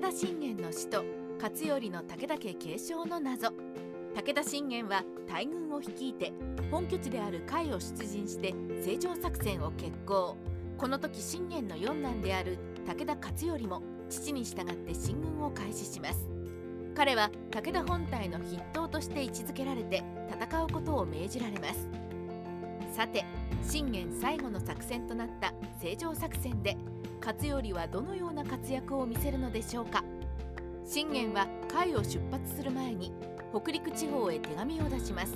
武田信玄の死と勝頼の武田家継承の謎。武田信玄は大軍を率いて本拠地である甲斐を出陣して成長作戦を決行。この時信玄の四男である武田勝頼も父に従って進軍を開始します。彼は武田本体の筆頭として位置づけられて戦うことを命じられます。さて信玄最後の作戦となった成城作戦で勝頼はどのような活躍を見せるのでしょうか？信玄は甲斐を出発する前に北陸地方へ手紙を出します。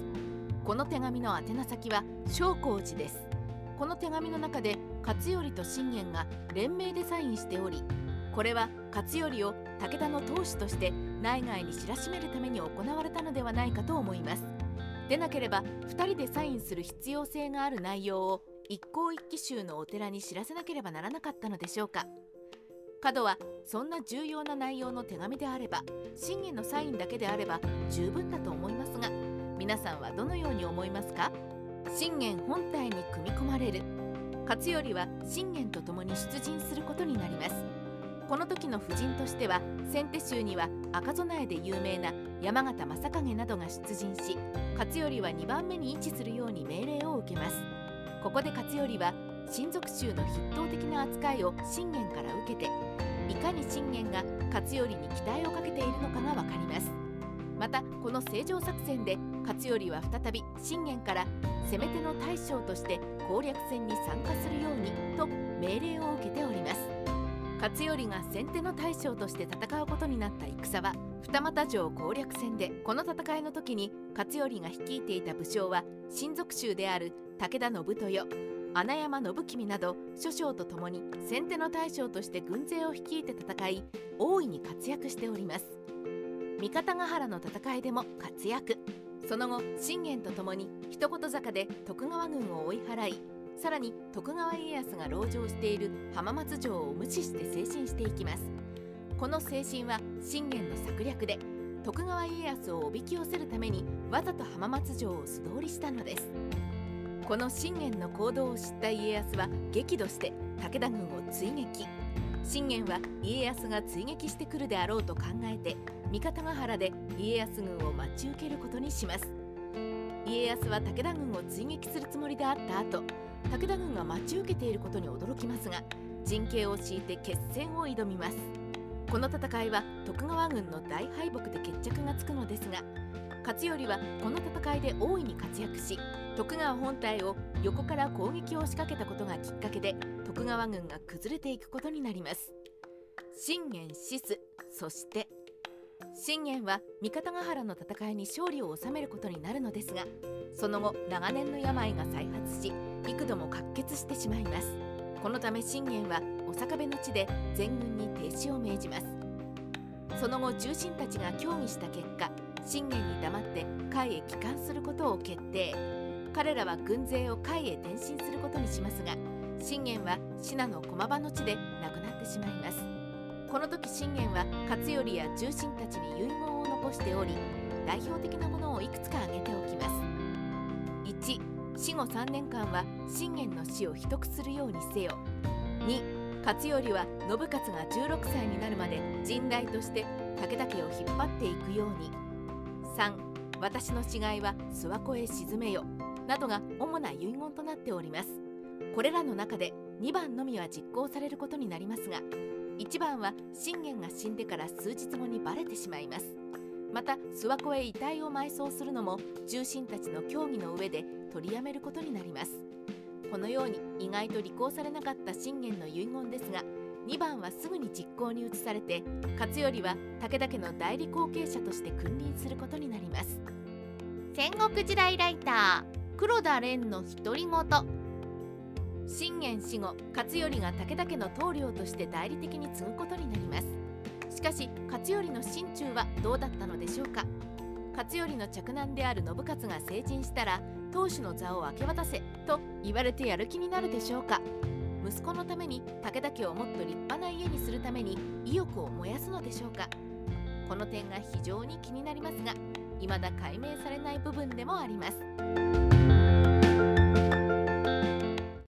この手紙の宛名先は正光寺です。この手紙の中で勝頼と信玄が連名でサインしておりこれは勝頼を武田の当主として内外に知らしめるために行われたのではないかと思います。でなければ2人でサインする必要性がある内容を一向一揆衆のお寺に知らせなければならなかったのでしょうか。角はそんな重要な内容の手紙であれば信玄のサインだけであれば十分だと思いますが皆さんはどのように思いますか？信玄本体に組み込まれる。勝頼は信玄と共に出陣することになります。この時の夫人としては先手衆には赤備えで有名な山形正景などが出陣し勝頼は2番目に位置するように命令を受けます。ここで勝頼は親族衆の筆頭的な扱いを信玄から受けていかに信玄が勝頼に期待をかけているのかが分かります。またこの正常作戦で勝頼は再び信玄から攻め手の大将として攻略戦に参加するようにと命令を受けております。勝頼が先手の大将として戦うことになった戦は二俣城攻略戦でこの戦いの時に勝頼が率いていた武将は親族衆である武田信豊穴山信君など諸将と共に先手の大将として軍勢を率いて戦い大いに活躍しております。三方ヶ原の戦いでも活躍。その後信玄と共に一言坂で徳川軍を追い払いさらに徳川家康が籠城している浜松城を無視して前進していきます。この精神は信玄の策略で徳川家康をおびき寄せるためにわざと浜松城を素通りしたのです。この信玄の行動を知った家康は激怒して武田軍を追撃。信玄は家康が追撃してくるであろうと考えて三方ヶ原で家康軍を待ち受けることにします。家康は武田軍を追撃するつもりであった後武田軍が待ち受けていることに驚きますが陣形を敷いて決戦を挑みます。この戦いは徳川軍の大敗北で決着がつくのですが勝頼はこの戦いで大いに活躍し徳川本体を横から攻撃を仕掛けたことがきっかけで徳川軍が崩れていくことになります。信玄死すそして信玄は三方ヶ原の戦いに勝利を収めることになるのですがその後長年の病が再発し幾度も喀血してしまいます。このため信玄はお坂部の地で全軍に停止を命じます。その後重臣たちが協議した結果信玄に黙って甲斐へ帰還することを決定。彼らは軍勢を甲斐へ転進することにしますが信玄は信濃駒場の地で亡くなってしまいます。この時信玄は勝頼や重臣たちに遺言を残しており代表的なものをいくつか挙げておきます。死後3年間は信玄の死を秘匿するようにせよ。2勝頼は信雄が16歳になるまで陣代として武田家を引っ張っていくように。3私の死骸は諏訪湖へ沈めよなどが主な遺言となっております。これらの中で2番のみは実行されることになりますが1番は信玄が死んでから数日後にバレてしまいます。また諏訪湖へ遺体を埋葬するのも重臣たちの協議の上で取りやめることになります。このように意外と履行されなかった信玄の遺言ですが2番はすぐに実行に移されて勝頼は武田家の代理後継者として君臨することになります。戦国時代ライター黒田蓮の独り言。信玄死後勝頼が武田家の棟梁として代理的に継ぐことになります。しかし勝頼の心中はどうだったのでしょうか。勝頼の嫡男である信勝が成人したら当主の座を明け渡せと言われてやる気になるでしょうか。息子のために武田家をもっと立派な家にするために意欲を燃やすのでしょうか。この点が非常に気になりますが未だ解明されない部分でもあります。